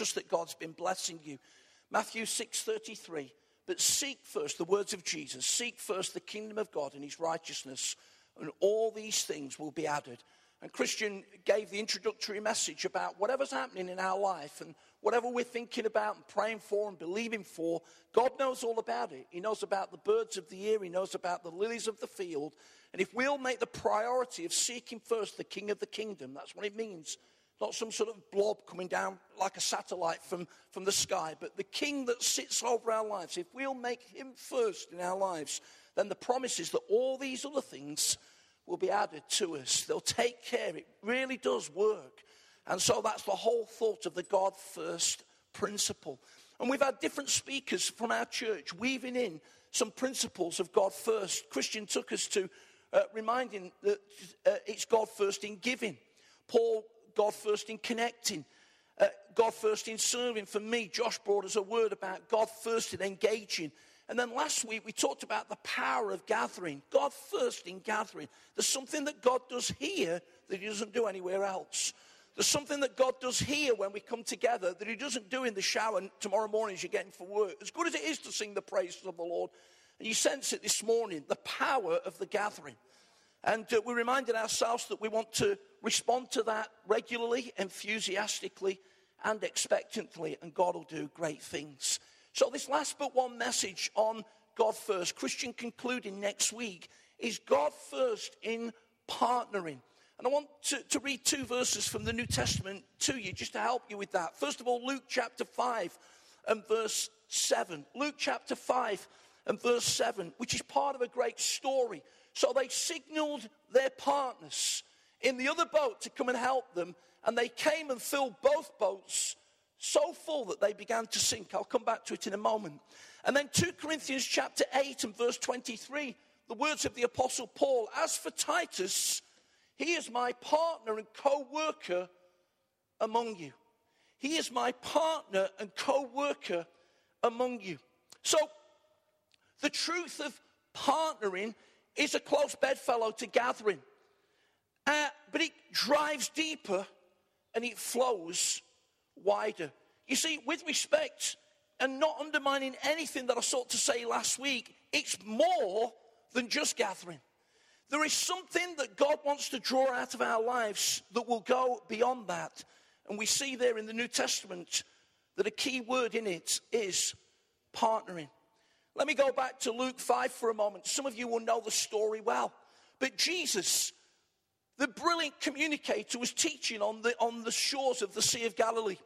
trust that God's been blessing you. Matthew 6:33. But seek first the words of Jesus. Seek first the kingdom of God and his righteousness, and all these things will be added. And Christian gave the introductory message about whatever's happening in our life and whatever we're thinking about and praying for and believing for, God knows all about it. He knows about the birds of the air, He knows about the lilies of the field. And if we'll make the priority of seeking first the King of the kingdom, that's what it means. Not some sort of blob coming down like a satellite from, from the sky, but the King that sits over our lives. If we'll make Him first in our lives, then the promise is that all these other things will be added to us. They'll take care. It really does work. And so that's the whole thought of the God first principle. And we've had different speakers from our church weaving in some principles of God first. Christian took us to uh, reminding that uh, it's God first in giving. Paul, God first in connecting. Uh, God first in serving. For me, Josh brought us a word about God first in engaging. And then last week we talked about the power of gathering. God first in gathering. There's something that God does here that He doesn't do anywhere else. There's something that God does here when we come together that He doesn't do in the shower tomorrow morning as you're getting for work. As good as it is to sing the praises of the Lord, and you sense it this morning, the power of the gathering. And uh, we reminded ourselves that we want to respond to that regularly, enthusiastically, and expectantly, and God will do great things. So, this last but one message on God first, Christian concluding next week, is God first in partnering. And I want to, to, read two verses from the New Testament to you just to help you with that. First of all, Luke chapter 5 and verse 7. Luke chapter 5 and verse 7, which is part of a great story. So they signaled their partners in the other boat to come and help them, and they came and filled both boats so full that they began to sink. I'll come back to it in a moment. And then 2 Corinthians chapter 8 and verse 23, the words of the apostle Paul, as for Titus, he is my partner and co-worker among you. He is my partner and co-worker among you. So the truth of partnering is a close bedfellow to gathering. Uh, but it drives deeper and it flows wider. You see, with respect and not undermining anything that I sought to say last week, it's more than just gathering. There is something that God wants to draw out of our lives that will go beyond that. And we see there in the New Testament that a key word in it is partnering. Let me go back to Luke 5 for a moment. Some of you will know the story well. But Jesus, the brilliant communicator, was teaching on the, on the shores of the Sea of Galilee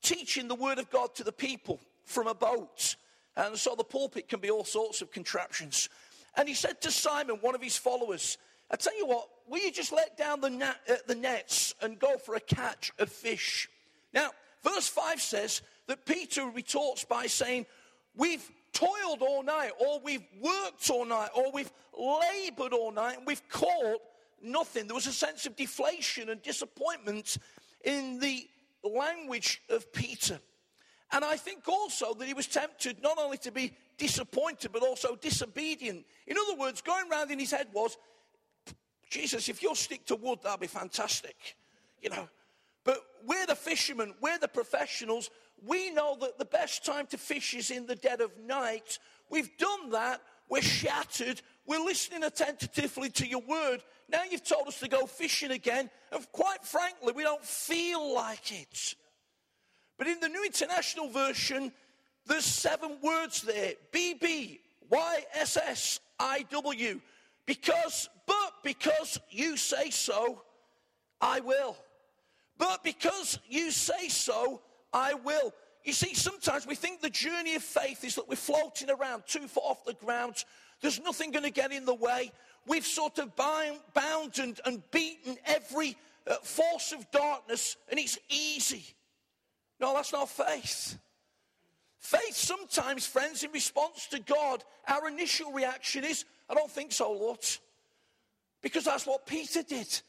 teaching the word of God to the people from a boat. And so the pulpit can be all sorts of contraptions. And he said to Simon, one of his followers, I tell you what, will you just let down the, net, uh, the nets and go for a catch of fish? Now, verse 5 says that Peter retorts by saying, We've toiled all night, or we've worked all night, or we've labored all night, and we've caught nothing. There was a sense of deflation and disappointment in the language of Peter. And I think also that he was tempted not only to be disappointed, but also disobedient. In other words, going around in his head was, Jesus, if you'll stick to wood, that'll be fantastic. You know. But we're the fishermen, we're the professionals. We know that the best time to fish is in the dead of night. We've done that. We're shattered. We're listening attentively to your word. Now you've told us to go fishing again, and quite frankly, we don't feel like it. But in the New International Version, there's seven words there B B Y S S I W. Because, but because you say so, I will. But because you say so, I will. You see, sometimes we think the journey of faith is that we're floating around two foot off the ground. There's nothing going to get in the way. We've sort of bound, bound and, and beaten every uh, force of darkness, and it's easy. No, that's not faith. Faith, sometimes, friends, in response to God, our initial reaction is, I don't think so, Lord. Because that's what Peter did.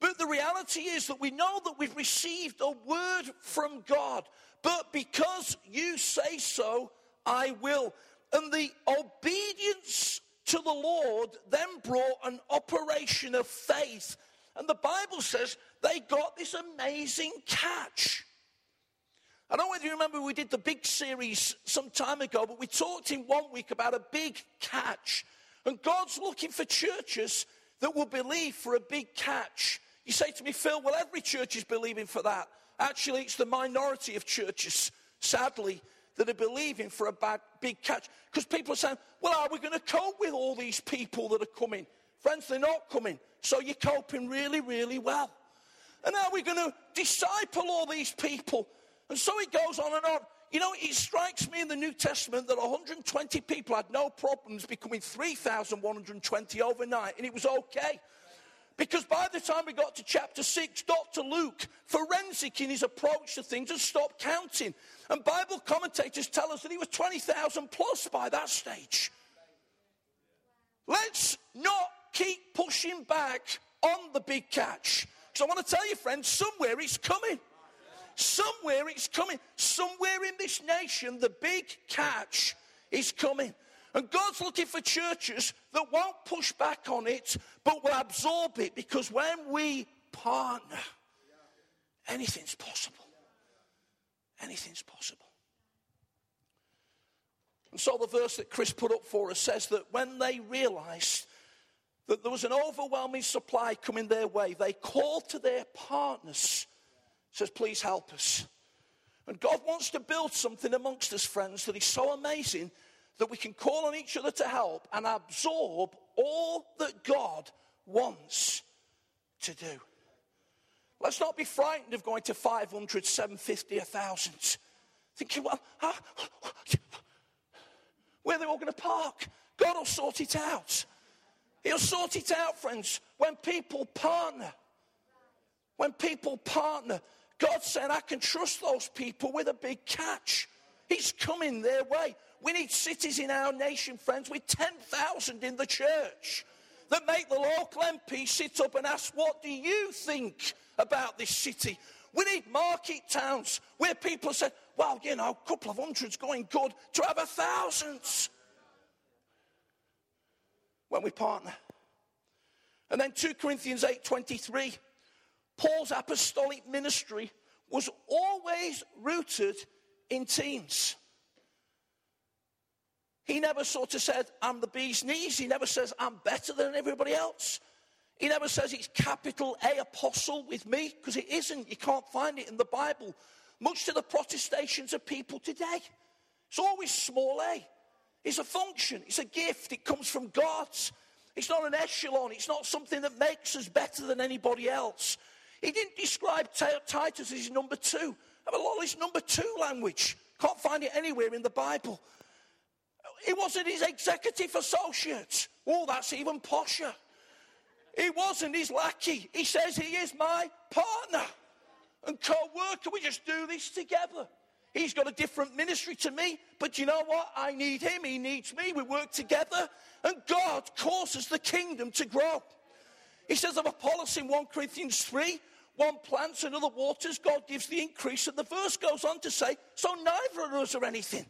But the reality is that we know that we've received a word from God. But because you say so, I will. And the obedience to the Lord then brought an operation of faith. And the Bible says they got this amazing catch. I don't know whether you remember we did the big series some time ago, but we talked in one week about a big catch. And God's looking for churches that will believe for a big catch. You say to me, Phil, well, every church is believing for that. Actually, it's the minority of churches, sadly, that are believing for a bad, big catch. Because people are saying, well, are we going to cope with all these people that are coming? Friends, they're not coming. So you're coping really, really well. And are we going to disciple all these people? And so it goes on and on. You know, it strikes me in the New Testament that 120 people had no problems becoming 3,120 overnight, and it was okay. Because by the time we got to chapter 6, Dr. Luke, forensic in his approach to things, had stopped counting. And Bible commentators tell us that he was 20,000 plus by that stage. Let's not keep pushing back on the big catch. Because I want to tell you, friends, somewhere it's coming. Somewhere it's coming. Somewhere in this nation, the big catch is coming. And God's looking for churches that won't push back on it, but will absorb it. Because when we partner, anything's possible. Anything's possible. And so the verse that Chris put up for us says that when they realized that there was an overwhelming supply coming their way, they called to their partners says, Please help us. And God wants to build something amongst us, friends, that is so amazing that we can call on each other to help and absorb all that God wants to do. Let's not be frightened of going to 500, 750, 1,000. Thinking, well, where are they all going to park? God will sort it out. He'll sort it out, friends, when people partner. When people partner, God said, I can trust those people with a big catch. He's coming their way. We need cities in our nation, friends, with 10,000 in the church that make the local MP sit up and ask, What do you think about this city? We need market towns where people say, Well, you know, a couple of hundred's going good to have a thousands when we partner. And then 2 Corinthians 8 23 Paul's apostolic ministry was always rooted in teams. He never sort of said, I'm the bee's knees. He never says, I'm better than everybody else. He never says it's capital A apostle with me, because it isn't. You can't find it in the Bible. Much to the protestations of people today. It's always small a. It's a function, it's a gift, it comes from God. It's not an echelon, it's not something that makes us better than anybody else. He didn't describe Titus as number two. I a lot of his number two language. Can't find it anywhere in the Bible. It wasn't his executive associate. Oh, that's even posher. He wasn't his lackey. He says he is my partner and co worker. We just do this together. He's got a different ministry to me, but you know what? I need him, he needs me. We work together, and God causes the kingdom to grow. He says of Apollos in 1 Corinthians 3 one plants, another waters, God gives the increase. And the verse goes on to say, So neither of us are anything.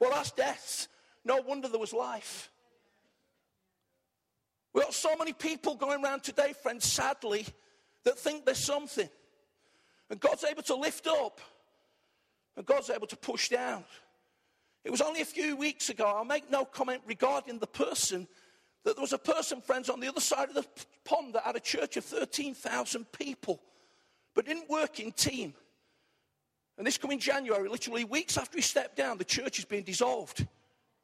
Well, that's death. No wonder there was life. We've got so many people going around today, friends, sadly, that think there's something. And God's able to lift up, and God's able to push down. It was only a few weeks ago, I'll make no comment regarding the person that there was a person, friends, on the other side of the pond that had a church of 13,000 people, but didn't work in team. And this coming January, literally weeks after he stepped down, the church is being dissolved.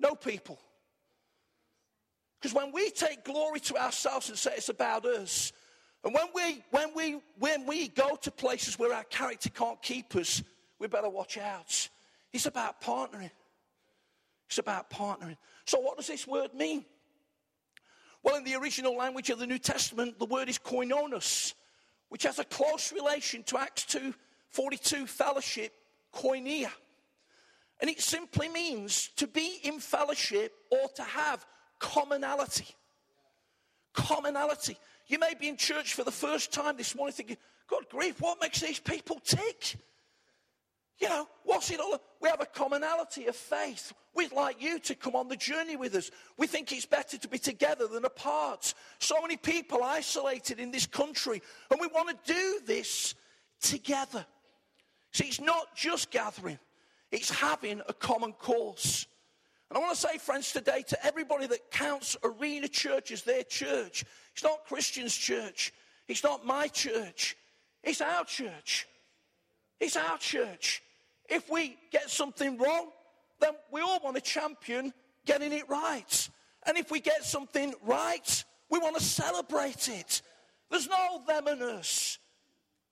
No people. Because when we take glory to ourselves and say it's about us, and when we, when, we, when we go to places where our character can't keep us, we better watch out. It's about partnering. It's about partnering. So, what does this word mean? Well, in the original language of the New Testament, the word is koinonos, which has a close relation to Acts 2 42 fellowship, koinonia. And it simply means to be in fellowship or to have commonality. Commonality. You may be in church for the first time this morning thinking, God grief, what makes these people tick? You know, what's it all? We have a commonality of faith. We'd like you to come on the journey with us. We think it's better to be together than apart. So many people isolated in this country, and we want to do this together. See, it's not just gathering, it's having a common cause. And I want to say, friends, today to everybody that counts Arena Church as their church, it's not Christian's church, it's not my church, it's our church. It's our church. If we get something wrong, then we all want to champion getting it right. And if we get something right, we want to celebrate it. There's no them and us.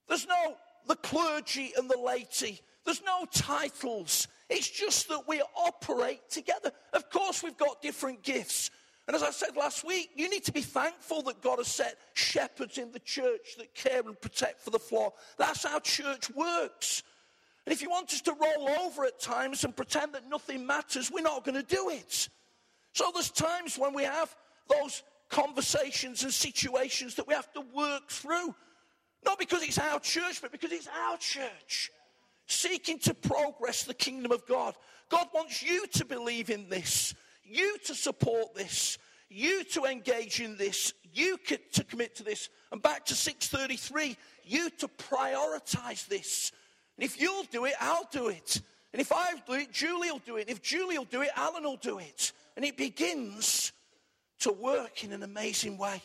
There's no the clergy and the laity. There's no titles. It's just that we operate together. Of course, we've got different gifts. And as I said last week, you need to be thankful that God has set shepherds in the church that care and protect for the flock. That's how church works. And if you want us to roll over at times and pretend that nothing matters, we're not going to do it. So there's times when we have those conversations and situations that we have to work through. Not because it's our church, but because it's our church. Seeking to progress the kingdom of God. God wants you to believe in this, you to support this, you to engage in this, you to commit to this. And back to 633, you to prioritize this. And if you'll do it, I'll do it. And if I do it, Julie will do it. And if Julie will do it, Alan will do it. And it begins to work in an amazing way.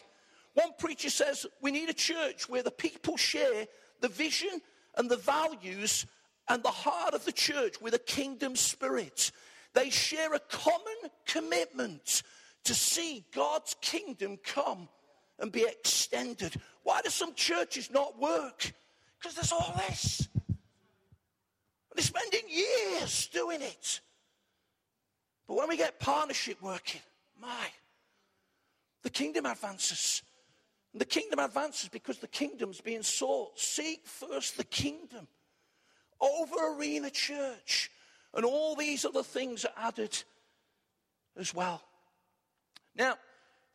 One preacher says we need a church where the people share the vision and the values and the heart of the church with a kingdom spirit. They share a common commitment to see God's kingdom come and be extended. Why do some churches not work? Because there's all this. And They're spending years doing it. But when we get partnership working, my, the kingdom advances. And the kingdom advances because the kingdom's being sought. Seek first the kingdom over Arena Church. And all these other things are added as well. Now,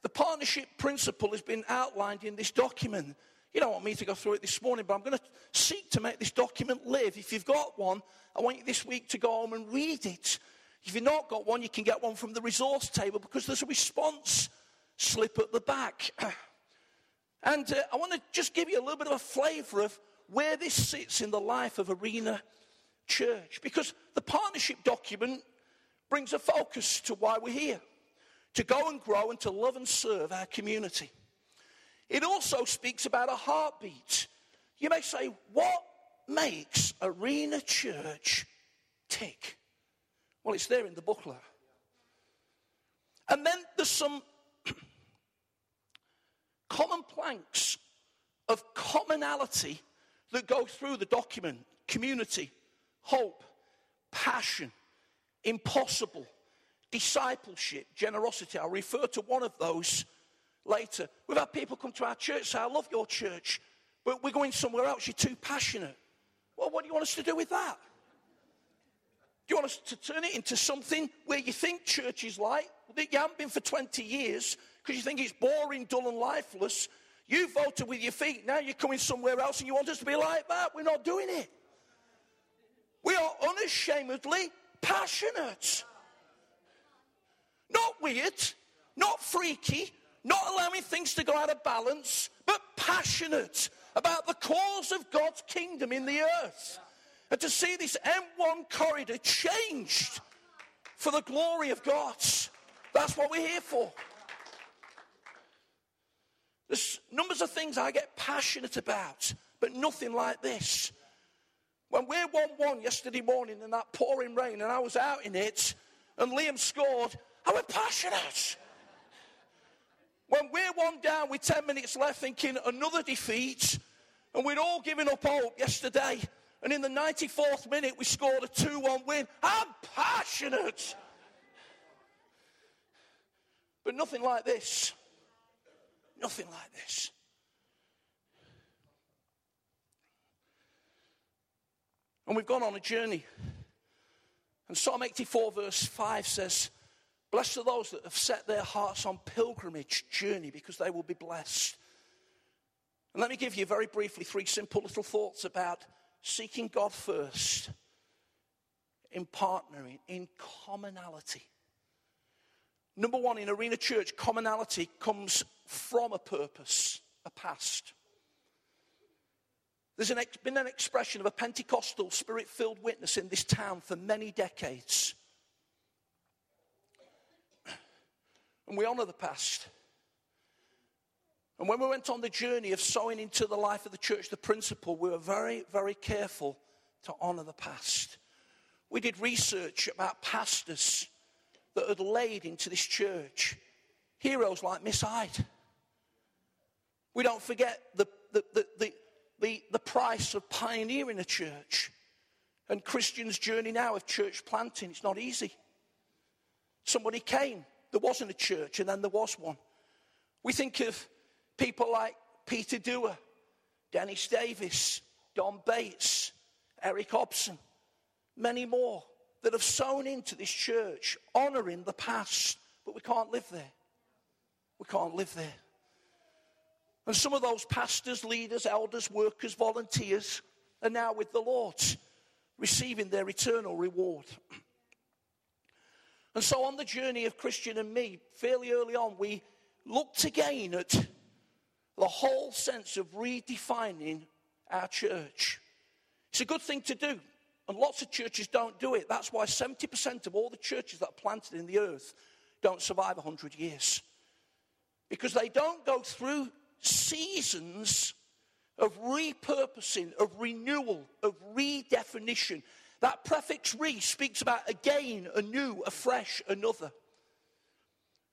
the partnership principle has been outlined in this document. You don't want me to go through it this morning, but I'm going to seek to make this document live. If you've got one, I want you this week to go home and read it. If you've not got one, you can get one from the resource table because there's a response slip at the back. and uh, I want to just give you a little bit of a flavor of where this sits in the life of Arena Church because the partnership document brings a focus to why we're here to go and grow and to love and serve our community. It also speaks about a heartbeat. You may say, What makes Arena Church tick? Well, it's there in the booklet. And then there's some common planks of commonality that go through the document community, hope, passion, impossible, discipleship, generosity. I'll refer to one of those later. We've had people come to our church say, I love your church, but we're going somewhere else. You're too passionate. Well, what do you want us to do with that? Do you want us to turn it into something where you think church is like, that you haven't been for 20 years because you think it's boring, dull, and lifeless? You voted with your feet. Now you're coming somewhere else and you want us to be like that. We're not doing it. We are unashamedly passionate. Not weird, not freaky, not allowing things to go out of balance, but passionate about the cause of God's kingdom in the earth and to see this M1 corridor changed for the glory of God. That's what we're here for. There's numbers of things I get passionate about, but nothing like this. When we're 1 1 yesterday morning in that pouring rain, and I was out in it, and Liam scored, I was passionate. When we're one down with 10 minutes left, thinking another defeat, and we'd all given up hope yesterday, and in the 94th minute, we scored a 2 1 win. I'm passionate. But nothing like this. Nothing like this. And we've gone on a journey. And Psalm 84, verse 5 says, Blessed are those that have set their hearts on pilgrimage journey because they will be blessed. And let me give you very briefly three simple little thoughts about seeking God first, in partnering, in commonality. Number one, in Arena Church, commonality comes from a purpose, a past. There's an ex- been an expression of a Pentecostal spirit filled witness in this town for many decades. And we honor the past. And when we went on the journey of sowing into the life of the church, the principle, we were very, very careful to honor the past. We did research about pastors that had laid into this church. Heroes like Miss Hyde. We don't forget the, the, the, the, the, the price of pioneering a church and Christians' journey now of church planting. It's not easy. Somebody came, there wasn't a church, and then there was one. We think of people like Peter Dewar, Dennis Davis, Don Bates, Eric Hobson, many more that have sown into this church, honoring the past, but we can't live there. We can't live there. And some of those pastors, leaders, elders, workers, volunteers are now with the Lord, receiving their eternal reward. And so, on the journey of Christian and me, fairly early on, we looked again at the whole sense of redefining our church. It's a good thing to do, and lots of churches don't do it. That's why 70% of all the churches that are planted in the earth don't survive 100 years. Because they don't go through seasons of repurposing, of renewal, of redefinition. That prefix re speaks about again, anew, afresh, another.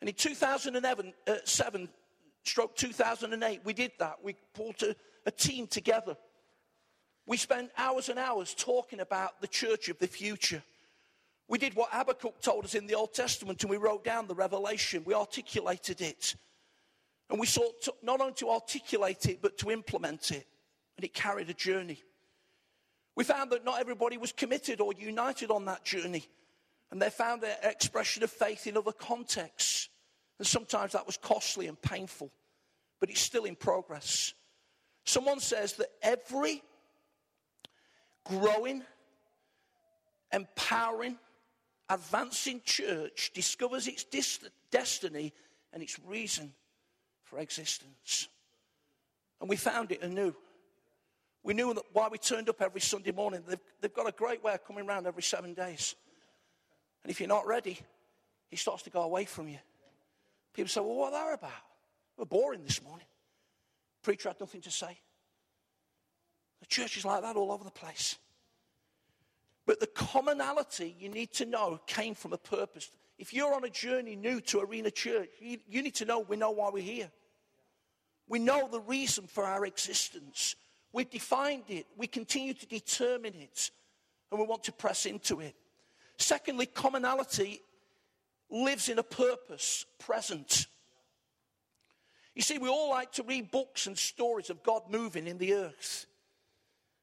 And in 2007, uh, stroke 2008, we did that. We pulled a, a team together. We spent hours and hours talking about the church of the future. We did what Habakkuk told us in the Old Testament and we wrote down the revelation. We articulated it. And we sought to, not only to articulate it, but to implement it. And it carried a journey. We found that not everybody was committed or united on that journey. And they found their expression of faith in other contexts. And sometimes that was costly and painful, but it's still in progress. Someone says that every growing, empowering, advancing church discovers its destiny and its reason for existence. And we found it anew. We knew that why we turned up every Sunday morning. They've, they've got a great way of coming around every seven days. And if you're not ready, he starts to go away from you. People say, well, what are they about? We're boring this morning. Preacher had nothing to say. The church is like that all over the place. But the commonality you need to know came from a purpose. If you're on a journey new to Arena Church, you, you need to know we know why we're here. We know the reason for our existence. We've defined it. We continue to determine it. And we want to press into it. Secondly, commonality lives in a purpose present. You see, we all like to read books and stories of God moving in the earth.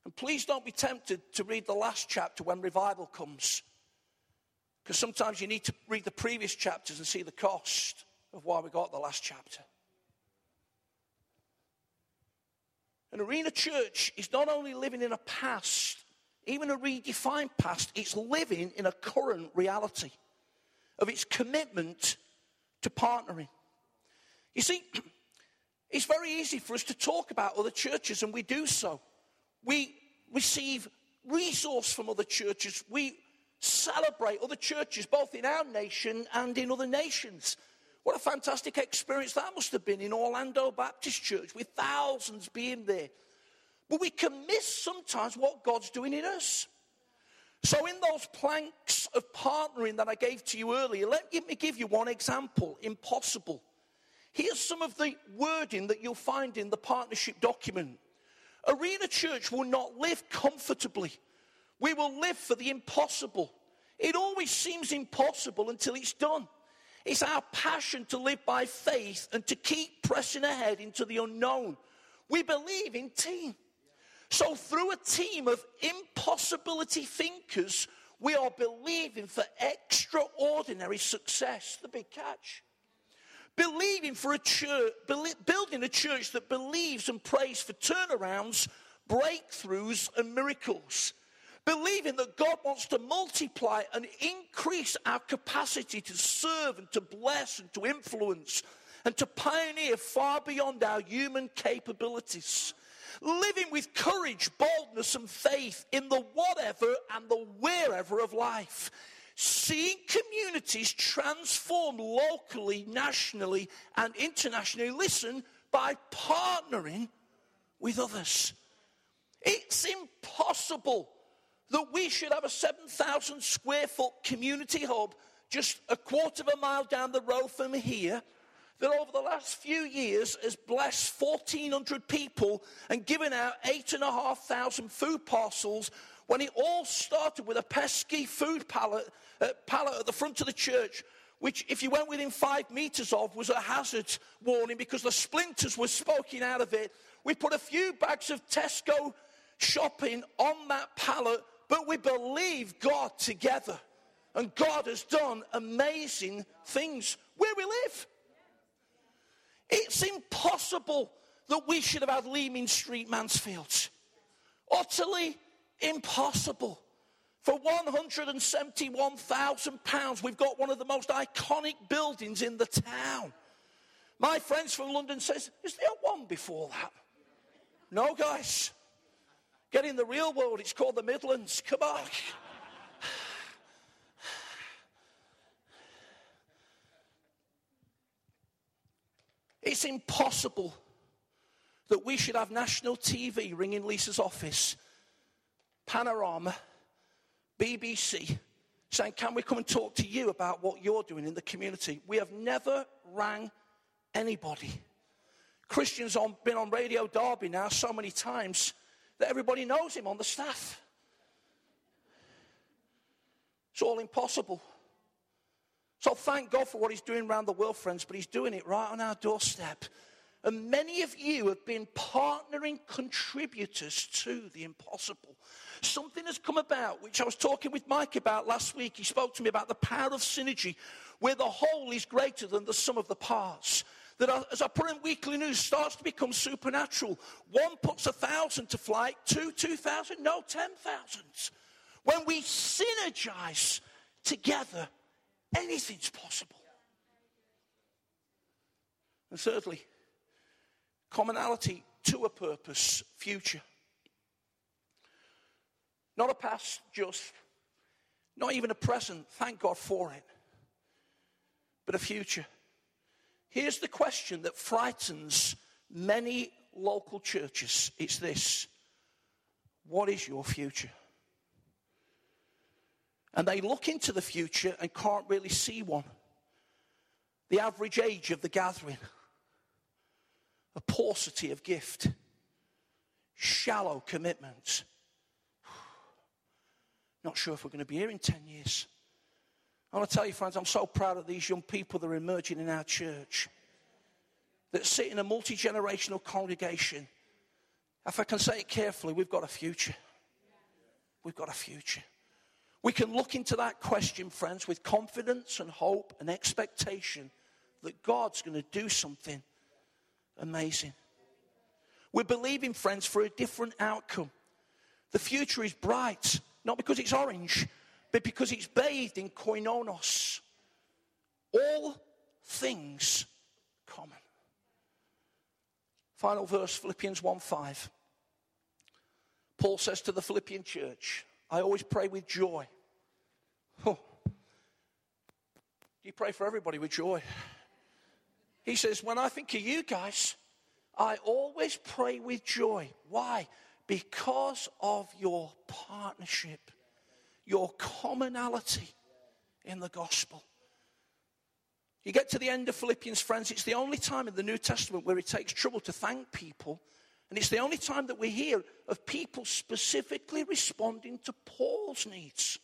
And please don't be tempted to read the last chapter when revival comes. Because sometimes you need to read the previous chapters and see the cost of why we got the last chapter. An arena church is not only living in a past, even a redefined past, it's living in a current reality of its commitment to partnering. You see, it's very easy for us to talk about other churches, and we do so. We receive resource from other churches. We celebrate other churches, both in our nation and in other nations. What a fantastic experience that must have been in Orlando Baptist Church with thousands being there. But we can miss sometimes what God's doing in us. So, in those planks of partnering that I gave to you earlier, let me give you one example impossible. Here's some of the wording that you'll find in the partnership document. Arena Church will not live comfortably, we will live for the impossible. It always seems impossible until it's done. It's our passion to live by faith and to keep pressing ahead into the unknown. We believe in team. So, through a team of impossibility thinkers, we are believing for extraordinary success. The big catch. Believing for a church, building a church that believes and prays for turnarounds, breakthroughs, and miracles. Believing that God wants to multiply and increase our capacity to serve and to bless and to influence and to pioneer far beyond our human capabilities. living with courage, boldness, and faith in the whatever and the wherever of life. Seeing communities transform locally, nationally, and internationally, listen, by partnering with others. It's impossible that we should have a 7,000 square foot community hub just a quarter of a mile down the road from here that over the last few years has blessed 1,400 people and given out 8,500 food parcels when it all started with a pesky food pallet, uh, pallet at the front of the church, which, if you went within five meters of, was a hazard warning because the splinters were smoking out of it. We put a few bags of Tesco shopping on that pallet, but we believe God together. And God has done amazing things where we live. It's impossible that we should have had Leeming Street, Mansfield. Utterly impossible. For £171,000, we've got one of the most iconic buildings in the town. My friends from London says, is there one before that? No, guys. Get in the real world. It's called the Midlands. Come on. It's impossible that we should have national TV ringing Lisa's office, Panorama, BBC, saying, Can we come and talk to you about what you're doing in the community? We have never rang anybody. Christian's on, been on Radio Derby now so many times that everybody knows him on the staff. It's all impossible. So thank God for what he's doing around the world, friends, but he's doing it right on our doorstep. And many of you have been partnering contributors to the impossible. Something has come about, which I was talking with Mike about last week. He spoke to me about the power of synergy, where the whole is greater than the sum of the parts. That as I put in weekly news, starts to become supernatural. One puts a thousand to flight, two, two thousand, no, ten thousands. When we synergize together, Anything's possible. And thirdly, commonality to a purpose, future. Not a past, just, not even a present, thank God for it, but a future. Here's the question that frightens many local churches it's this What is your future? and they look into the future and can't really see one. The average age of the gathering, a paucity of gift, shallow commitment. Not sure if we're going to be here in 10 years. I want to tell you, friends, I'm so proud of these young people that are emerging in our church that sit in a multi generational congregation. If I can say it carefully, we've got a future. We've got a future. We can look into that question, friends, with confidence and hope and expectation that God's going to do something amazing. We're believing, friends, for a different outcome. The future is bright, not because it's orange, but because it's bathed in koinonos. All things common. Final verse, Philippians 1 5. Paul says to the Philippian church, I always pray with joy. Oh. You pray for everybody with joy. He says, When I think of you guys, I always pray with joy. Why? Because of your partnership, your commonality in the gospel. You get to the end of Philippians, friends, it's the only time in the New Testament where it takes trouble to thank people and it's the only time that we hear of people specifically responding to Paul's needs.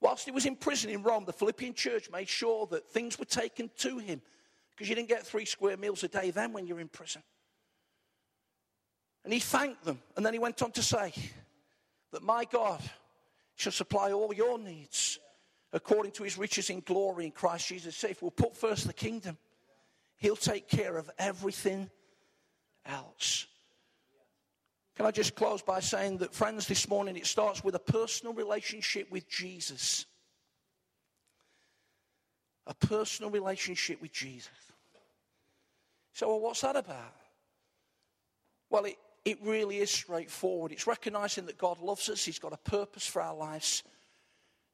Whilst he was in prison in Rome, the Philippian church made sure that things were taken to him because you didn't get three square meals a day then when you're in prison. And he thanked them. And then he went on to say that my God shall supply all your needs according to his riches in glory in Christ Jesus. Say, if we'll put first the kingdom, he'll take care of everything else. Can I just close by saying that, friends, this morning it starts with a personal relationship with Jesus. A personal relationship with Jesus. So, well, what's that about? Well, it, it really is straightforward. It's recognizing that God loves us, He's got a purpose for our lives,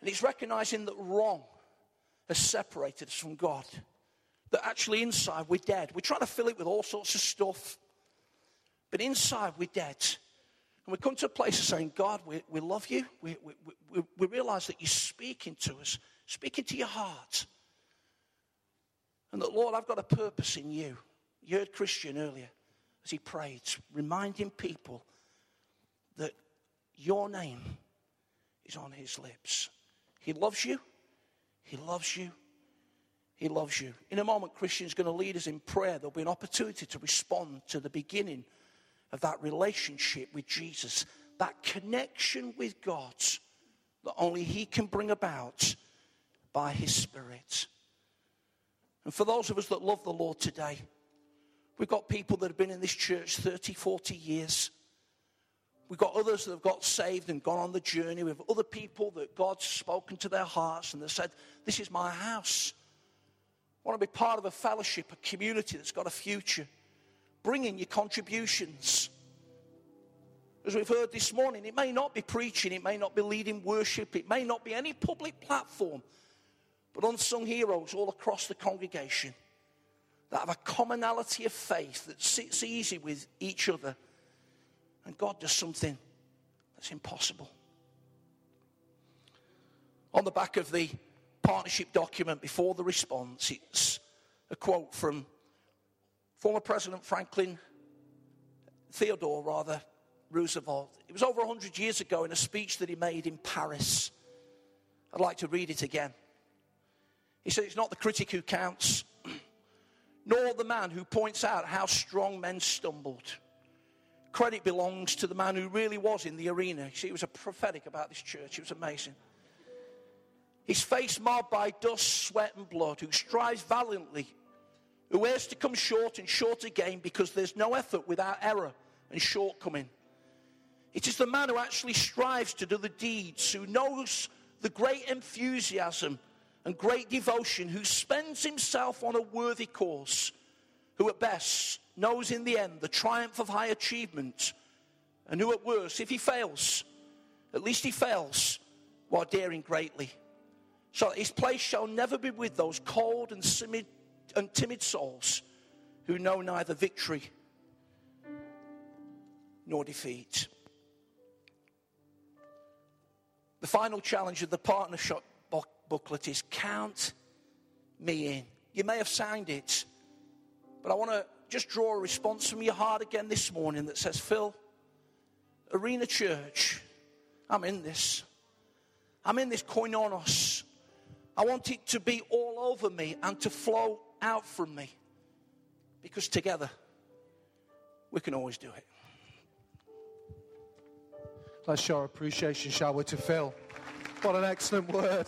and it's recognizing that wrong has separated us from God. That actually inside we're dead. We're trying to fill it with all sorts of stuff, but inside we're dead. And we come to a place of saying, God, we, we love you. We, we, we, we realize that you're speaking to us, speaking to your heart. And that, Lord, I've got a purpose in you. You heard Christian earlier as he prayed, reminding people that your name is on his lips. He loves you. He loves you. He loves you. In a moment, Christian's going to lead us in prayer. There'll be an opportunity to respond to the beginning of that relationship with Jesus, that connection with God that only He can bring about by His Spirit. And for those of us that love the Lord today, we've got people that have been in this church 30, 40 years. We've got others that have got saved and gone on the journey. We have other people that God's spoken to their hearts and they said, This is my house. I want to be part of a fellowship, a community that's got a future. Bring in your contributions. As we've heard this morning, it may not be preaching, it may not be leading worship, it may not be any public platform but unsung heroes all across the congregation that have a commonality of faith that sits easy with each other. And God does something that's impossible. On the back of the partnership document before the response, it's a quote from former President Franklin, Theodore rather, Roosevelt. It was over 100 years ago in a speech that he made in Paris. I'd like to read it again. He said, It's not the critic who counts, nor the man who points out how strong men stumbled. Credit belongs to the man who really was in the arena. See, he was a prophetic about this church. It was amazing. His face marred by dust, sweat, and blood, who strives valiantly, who wears to come short and short again because there's no effort without error and shortcoming. It is the man who actually strives to do the deeds, who knows the great enthusiasm and great devotion, who spends himself on a worthy cause, who at best knows in the end the triumph of high achievement, and who at worst, if he fails, at least he fails while daring greatly. So his place shall never be with those cold and timid, and timid souls who know neither victory nor defeat. The final challenge of the partnership booklet is Count Me In. You may have signed it, but I want to just draw a response from your heart again this morning that says, Phil, Arena Church, I'm in this. I'm in this koinonos. I want it to be all over me and to flow out from me. Because together, we can always do it. Let's show our appreciation, shall we, to Phil. What an excellent word.